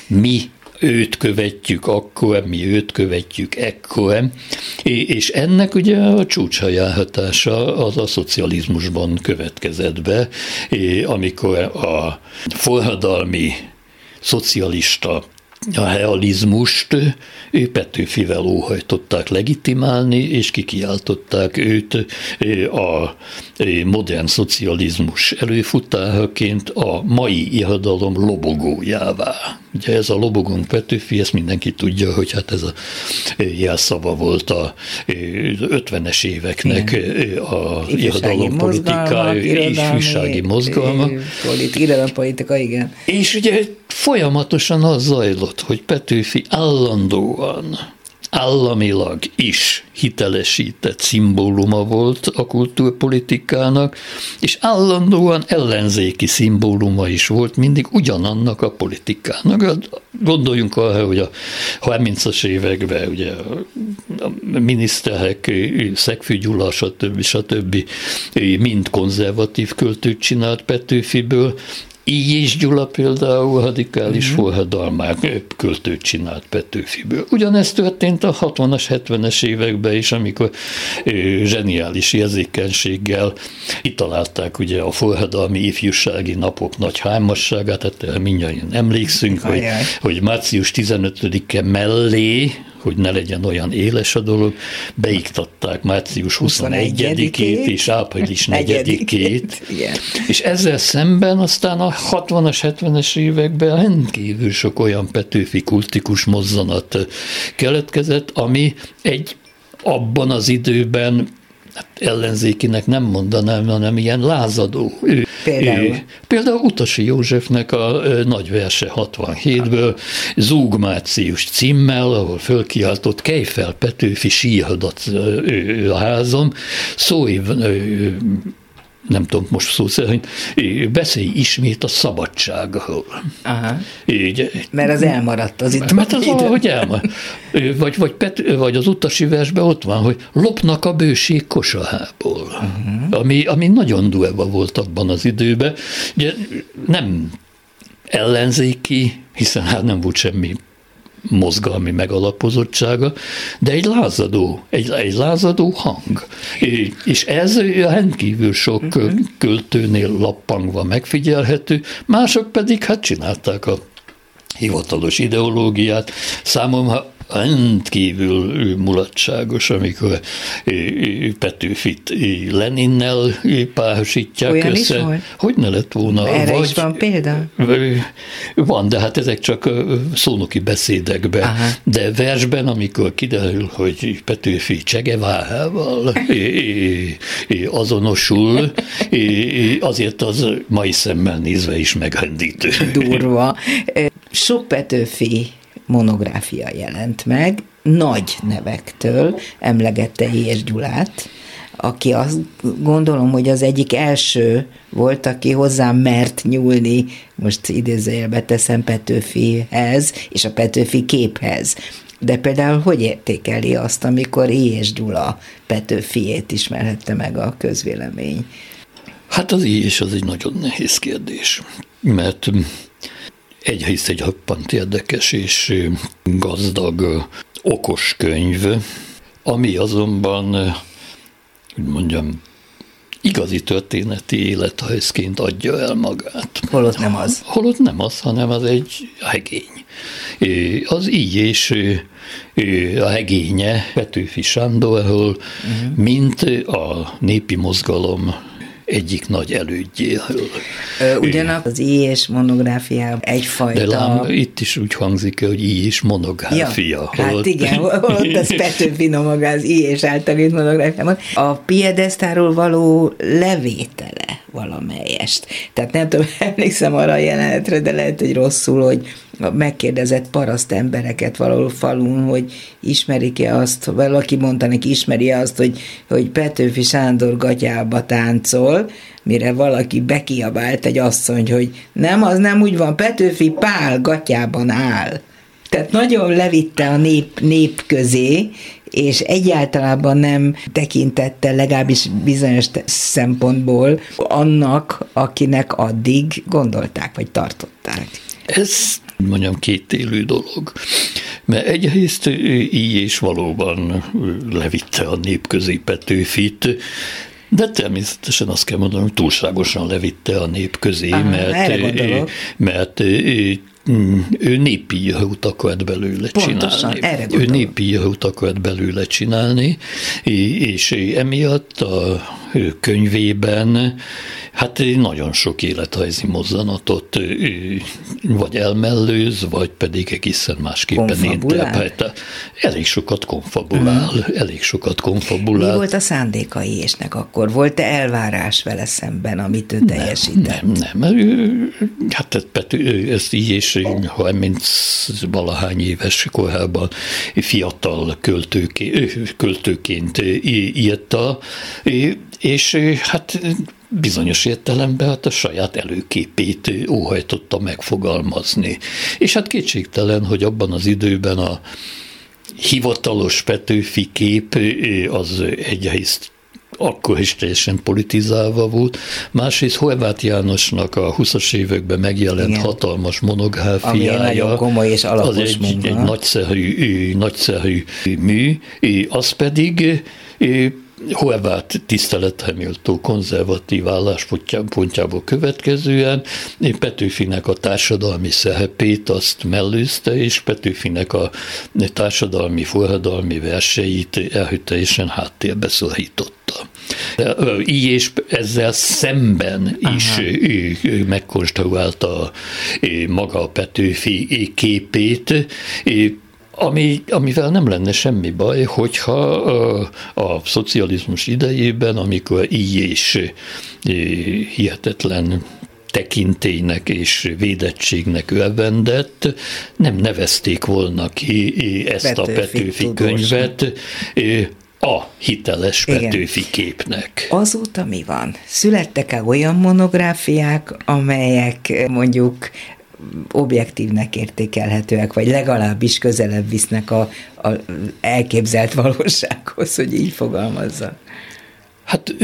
Mi őt követjük akkor, mi őt követjük ekkor, és ennek ugye a csúcshajáhatása az a szocializmusban következett be, amikor a forradalmi szocialista a realizmust ő Petőfivel óhajtották legitimálni, és kikiáltották őt a modern szocializmus előfutáraként a mai irodalom lobogójává. Ugye ez a lobogónk Petőfi, ezt mindenki tudja, hogy hát ez a jelszava volt a 50-es éveknek Igen. a irodalom politikája, ifjúsági mozgalma. Irodalom politika, igen. És ugye folyamatosan az zajlott, hogy Petőfi állandóan államilag is hitelesített szimbóluma volt a kultúrpolitikának, és állandóan ellenzéki szimbóluma is volt mindig ugyanannak a politikának. Hát gondoljunk arra, hogy a 30-as években ugye a miniszterek, Szegfű Gyula, stb. stb. mind konzervatív költőt csinált Petőfiből, így is Gyula például radikális uh-huh. forradalmák költőt csinált Petőfiből. Ugyanezt történt a 60-as, 70-es években is, amikor zseniális érzékenységgel találták ugye a forradalmi ifjúsági napok nagy hámasságát, tehát mindjárt emlékszünk, hogy, hogy március 15-e mellé hogy ne legyen olyan éles a dolog, beiktatták március 21-ét és április 4-ét, és ezzel szemben aztán a 60-as, 70-es években rendkívül sok olyan Petőfi kultikus mozzanat keletkezett, ami egy abban az időben hát ellenzékinek nem mondanám, hanem ilyen lázadó. Ő, például? Például Utasi Józsefnek a nagy verse 67-ből, Zúg Március címmel, ahol fölkiáltott Kejfel Petőfi síhadat a házam, szólj nem tudom most szó szerint, beszélj ismét a szabadságról. Aha. Így, mert az elmaradt az itt. Mert az hogy elmaradt. Vagy, vagy, Pet, vagy az utasi versben ott van, hogy lopnak a bőség kosahából, uh-huh. Ami, ami nagyon durva volt abban az időben. Ugye nem ellenzéki, hiszen hát nem volt semmi mozgalmi megalapozottsága, de egy lázadó, egy, egy lázadó hang. És ez rendkívül sok uh-huh. költőnél lappangva megfigyelhető, mások pedig hát csinálták a hivatalos ideológiát. Számomra rendkívül mulatságos, amikor Petőfit Leninnel párosítják Olyan össze. Is volt? Hogy ne lett volna? Erre Vagy, is van példa? Van, de hát ezek csak szónoki beszédekben. Aha. De versben, amikor kiderül, hogy Petőfi Csegevárával azonosul, azért az mai szemmel nézve is megrendítő. Durva. Sok Petőfi monográfia jelent meg, nagy nevektől, emlegette Hérs Gyulát, aki azt gondolom, hogy az egyik első volt, aki hozzám mert nyúlni, most idézőjelbe teszem Petőfihez, és a Petőfi képhez. De például hogy értékeli azt, amikor és Gyula Petőfiét ismerhette meg a közvélemény? Hát az és az egy nagyon nehéz kérdés, mert Egyrészt egy hoppant érdekes és gazdag, okos könyv, ami azonban, hogy mondjam, igazi történeti élethajszként adja el magát. Holott nem az. Holott nem az, hanem az egy hegény. Az így és a hegénye Petőfi Sándorról, uh-huh. mint a népi mozgalom egyik nagy elődjéről. Ugyanak az I és monográfia egyfajta... De lám, itt is úgy hangzik hogy I és monográfia. Ja, hát igen, holott az Petőfi maga az I és általít monográfiában. A piedesztáról való levétele valamelyest. Tehát nem tudom, emlékszem arra a jelenetre, de lehet, hogy rosszul, hogy megkérdezett paraszt embereket valahol falun, hogy ismerik-e azt, valaki mondta neki, ismeri azt, hogy, hogy Petőfi Sándor gatyába táncol, mire valaki bekiabált egy asszony, hogy nem, az nem úgy van, Petőfi Pál gatyában áll. Tehát nagyon levitte a nép, nép közé, és egyáltalán nem tekintette legalábbis bizonyos szempontból annak, akinek addig gondolták, vagy tartották. Ez mondjam, két élő dolog. Mert egyrészt így és valóban levitte a nép közé Petőfit, de természetesen azt kell mondanom, hogy túlságosan levitte a nép közé, Aha, mert, mert Mm, ő népi akart belőle Pontosan, csinálni. Erre ő népi akart belőle csinálni, és emiatt a könyvében hát nagyon sok életrajzi mozzanatot vagy elmellőz, vagy pedig egészen másképpen interpretál. Elég sokat konfabulál, hmm. elég sokat konfabulál. Mi volt a szándéka Iésnek akkor? Volt-e elvárás vele szemben, amit ő teljesített? Nem, nem, nem. Ő, hát Pető, ezt Iés 30 valahány éves korában fiatal költőként, költőként írta, és hát bizonyos értelemben hát a saját előképét óhajtotta megfogalmazni. És hát kétségtelen, hogy abban az időben a hivatalos Petőfi kép az egyrészt akkor is teljesen politizálva volt. Másrészt Horváth Jánosnak a 20-as években megjelent Igen. hatalmas monográfiája, komoly és az egy, munka. egy nagyszerű, nagyszerű mű, az pedig Horváth tiszteletre méltó konzervatív álláspontjából következően Petőfinek a társadalmi szerepét azt mellőzte, és Petőfinek a társadalmi, forradalmi verseit elhűteljesen háttérbe szorította. Így és ezzel szemben is Aha. megkonstruálta maga a Petőfi képét, ami, amivel nem lenne semmi baj, hogyha a, a szocializmus idejében, amikor így és hihetetlen tekintélynek és védettségnek övendett, nem nevezték volna ki ezt Petőfi, a Petőfi könyvet a hiteles Igen. Petőfi képnek. Azóta mi van? Születtek-e olyan monográfiák, amelyek mondjuk objektívnek értékelhetőek, vagy legalábbis közelebb visznek a, a elképzelt valósághoz, hogy így fogalmazza. Hát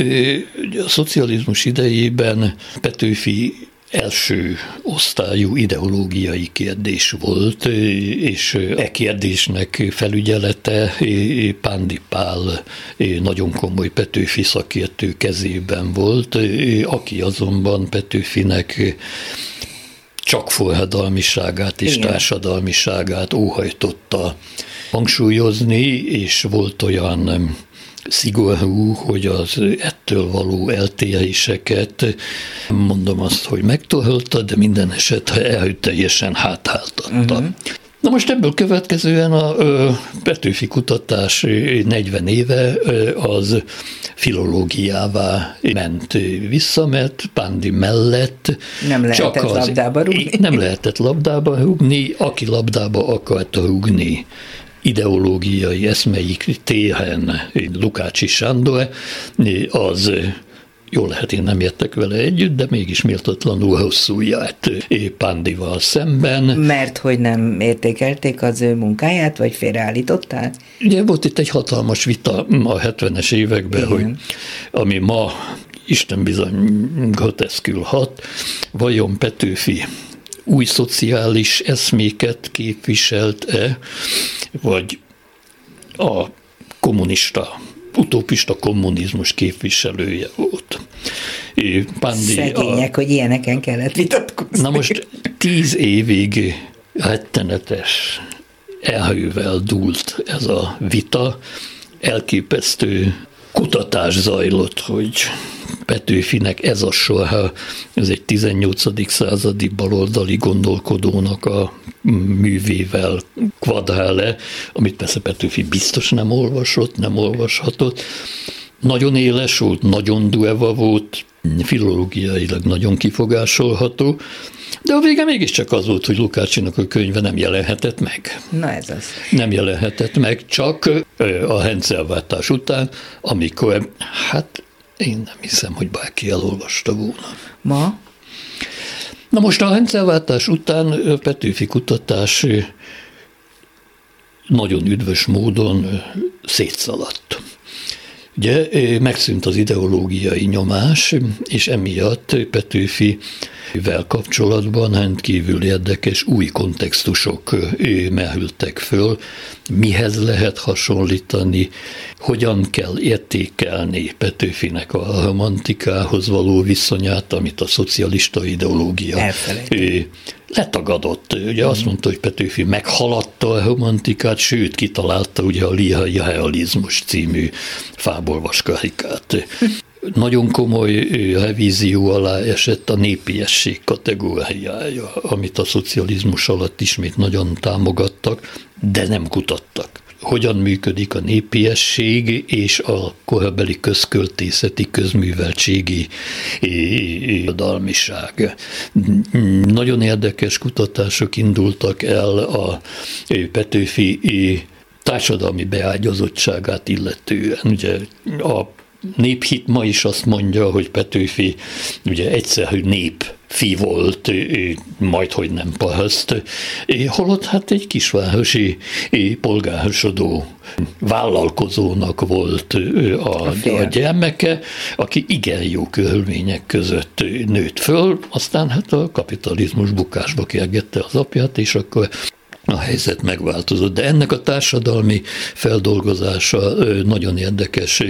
a szocializmus idejében Petőfi első osztályú ideológiai kérdés volt, és e kérdésnek felügyelete Pándi Pál nagyon komoly Petőfi szakértő kezében volt, aki azonban Petőfinek csak forradalmiságát és Igen. társadalmiságát óhajtotta hangsúlyozni, és volt olyan szigorú, hogy az ettől való eltéréseket, mondom azt, hogy megtolta, de minden esetre teljesen hátáltatta. Uh-huh. Na most ebből következően a Petőfi kutatás 40 éve az filológiává ment vissza, mert Pándi mellett nem lehetett csak az, labdába rúgni. Nem lehetett labdába rúgni, aki labdába akarta rúgni ideológiai eszmeik téren Lukácsi Sándor, az jó lehet, én nem értek vele együtt, de mégis méltatlanul hosszú járt Pándival szemben. Mert hogy nem értékelték az ő munkáját, vagy félreállították? Ugye volt itt egy hatalmas vita a 70-es években, Igen. hogy ami ma Isten bizony groteszkül hat, vajon Petőfi új szociális eszméket képviselt-e, vagy a kommunista utópista kommunizmus képviselője volt. Pándi Szegények, a, hogy ilyeneken kellett vitatkozni. Na most tíz évig rettenetes elhővel dúlt ez a vita, elképesztő kutatás zajlott, hogy Petőfinek ez a soha, ez egy 18. századi baloldali gondolkodónak a művével kvadrál le, amit persze Petőfi biztos nem olvasott, nem olvashatott. Nagyon éles volt, nagyon dueva volt, filológiailag nagyon kifogásolható, de a vége mégiscsak az volt, hogy Lukácsinak a könyve nem jelenhetett meg. Na ez az. Nem jelenhetett meg, csak a rendszerváltás után, amikor, hát én nem hiszem, hogy bárki elolvasta volna. Ma? Na most a rendszerváltás után Petőfi kutatás nagyon üdvös módon szétszaladt. Ugye megszűnt az ideológiai nyomás, és emiatt Petőfi vel kapcsolatban rendkívül érdekes új kontextusok merültek föl, mihez lehet hasonlítani, hogyan kell értékelni Petőfinek a romantikához való viszonyát, amit a szocialista ideológia letagadott. Ugye azt mondta, hogy Petőfi meghaladta a romantikát, sőt, kitalálta ugye a Lihai Realizmus című fábolvaskarikát nagyon komoly revízió alá esett a népiesség kategóriája, amit a szocializmus alatt ismét nagyon támogattak, de nem kutattak hogyan működik a népiesség és a korabeli közköltészeti közműveltségi adalmiság. Nagyon érdekes kutatások indultak el a Petőfi társadalmi beágyazottságát illetően. Ugye a néphit ma is azt mondja, hogy Petőfi ugye egyszerű nép fi volt, majd hogy nem paraszt, holott hát egy kisvárosi polgárosodó vállalkozónak volt a, a gyermeke, aki igen jó körülmények között nőtt föl, aztán hát a kapitalizmus bukásba kergette az apját, és akkor a helyzet megváltozott, de ennek a társadalmi feldolgozása nagyon érdekes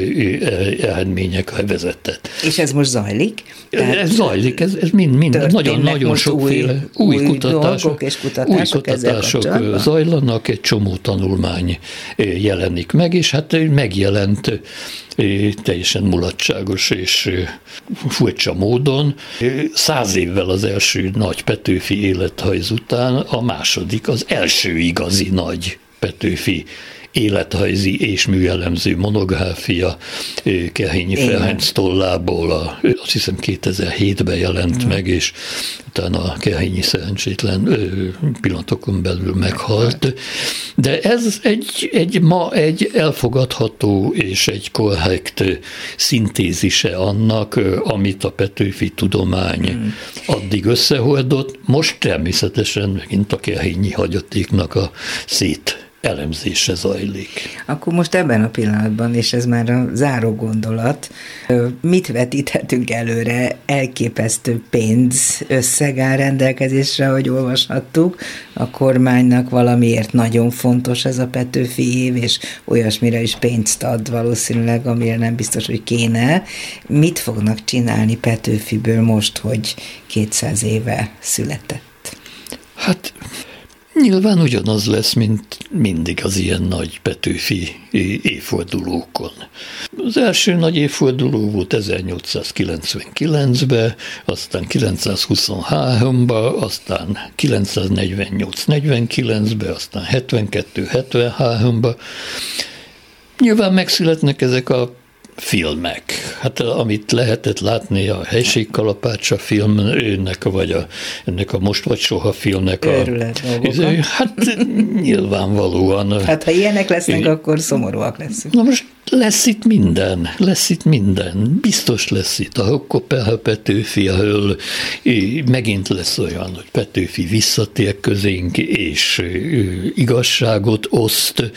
eredményekre vezetett. És ez most zajlik? Tehát ez zajlik, ez, ez mind, mind nagyon, nagyon sokféle új, új, új kutatások, és kutatások, új kutatások zajlanak, egy csomó tanulmány jelenik meg, és hát megjelent teljesen mulatságos és furcsa módon. Száz évvel az első nagy Petőfi élethajz után a második, az első igazi nagy Petőfi élethajzi és műelemző monográfia Kehényi Ferenc tollából, a, azt hiszem 2007-ben jelent mm. meg, és utána a Kehényi szerencsétlen pillanatokon belül meghalt. De ez egy, egy ma egy elfogadható és egy korrekt szintézise annak, amit a Petőfi tudomány mm. addig összehordott. Most természetesen megint a Kehényi hagyatéknak a szét elemzése zajlik. Akkor most ebben a pillanatban, és ez már a záró gondolat, mit vetíthetünk előre? Elképesztő pénz összeg áll rendelkezésre, hogy olvashattuk. A kormánynak valamiért nagyon fontos ez a Petőfi év, és olyasmire is pénzt ad valószínűleg, amire nem biztos, hogy kéne. Mit fognak csinálni Petőfiből most, hogy 200 éve született? Hát Nyilván ugyanaz lesz, mint mindig az ilyen nagy Petőfi évfordulókon. Az első nagy évforduló volt 1899-ben, aztán 923-ban, aztán 948-49-ben, aztán 72-73-ban. Nyilván megszületnek ezek a filmek. Hát amit lehetett látni a helységkalapácsa filmnek, vagy a, ennek a Most vagy Soha filmnek a... Izé, hát nyilvánvalóan. Hát ha ilyenek lesznek, é, akkor szomorúak leszünk. Na most lesz itt minden, lesz itt minden. Biztos lesz itt. A Hokkopelha Petőfi, ahol megint lesz olyan, hogy Petőfi visszatér közénk, és igazságot oszt.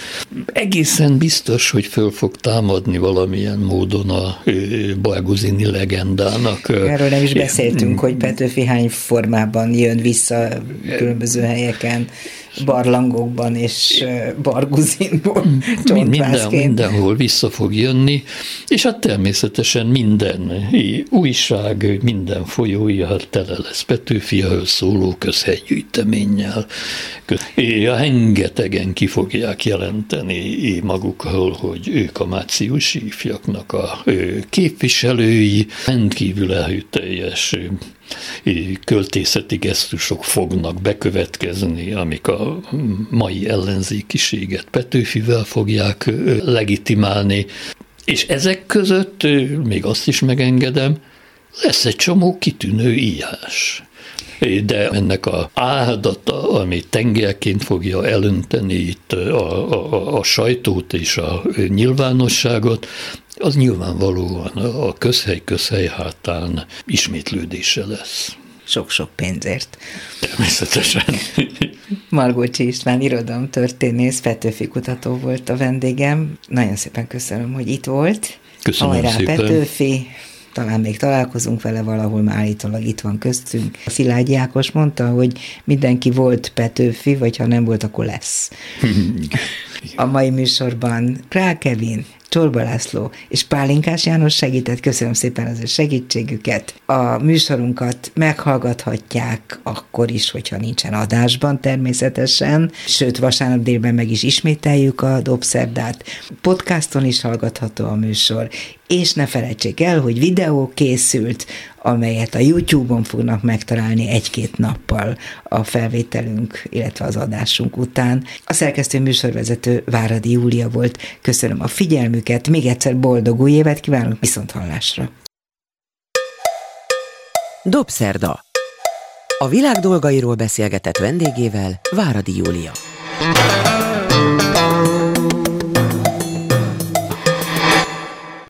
Egészen biztos, hogy föl fog támadni valamilyen módon a Barguzini legendának. Erről nem is beszéltünk, hogy Petőfi hány formában jön vissza különböző helyeken barlangokban és barguzinból Minden, mindenhol vissza fog jönni, és hát természetesen minden újság, minden folyója tele lesz Petőfiahől szóló közhelygyűjteménnyel. Rengetegen ki fogják jelenteni magukról, hogy ők a márciusi ifjaknak a képviselői, rendkívül erőteljes költészeti gesztusok fognak bekövetkezni, amik a mai ellenzékiséget Petőfivel fogják legitimálni, és ezek között, még azt is megengedem, lesz egy csomó kitűnő írás de ennek a áldata, ami tengerként fogja elönteni itt a, a, a sajtót és a nyilvánosságot, az nyilvánvalóan a közhely közhely hátán ismétlődése lesz. Sok-sok pénzért. Természetesen. Margócsi István irodalom történész, Petőfi kutató volt a vendégem. Nagyon szépen köszönöm, hogy itt volt. Köszönöm Hajrá, szépen. Petőfi, talán még találkozunk vele valahol, már állítólag itt van köztünk. A Szilágyi Ákos mondta, hogy mindenki volt Petőfi, vagy ha nem volt, akkor lesz. A mai műsorban Král Kevin, Csorba László és Pálinkás János segített, köszönöm szépen az ő segítségüket. A műsorunkat meghallgathatják akkor is, hogyha nincsen adásban természetesen, sőt vasárnap délben meg is ismételjük a Dobszerdát. Podcaston is hallgatható a műsor, és ne felejtsék el, hogy videó készült, amelyet a YouTube-on fognak megtalálni egy-két nappal a felvételünk, illetve az adásunk után. A szerkesztő műsorvezető Váradi Júlia volt. Köszönöm a figyelmüket, még egyszer boldog új évet kívánok, viszont hallásra. Dobszerda. A világ dolgairól beszélgetett vendégével Váradi Júlia.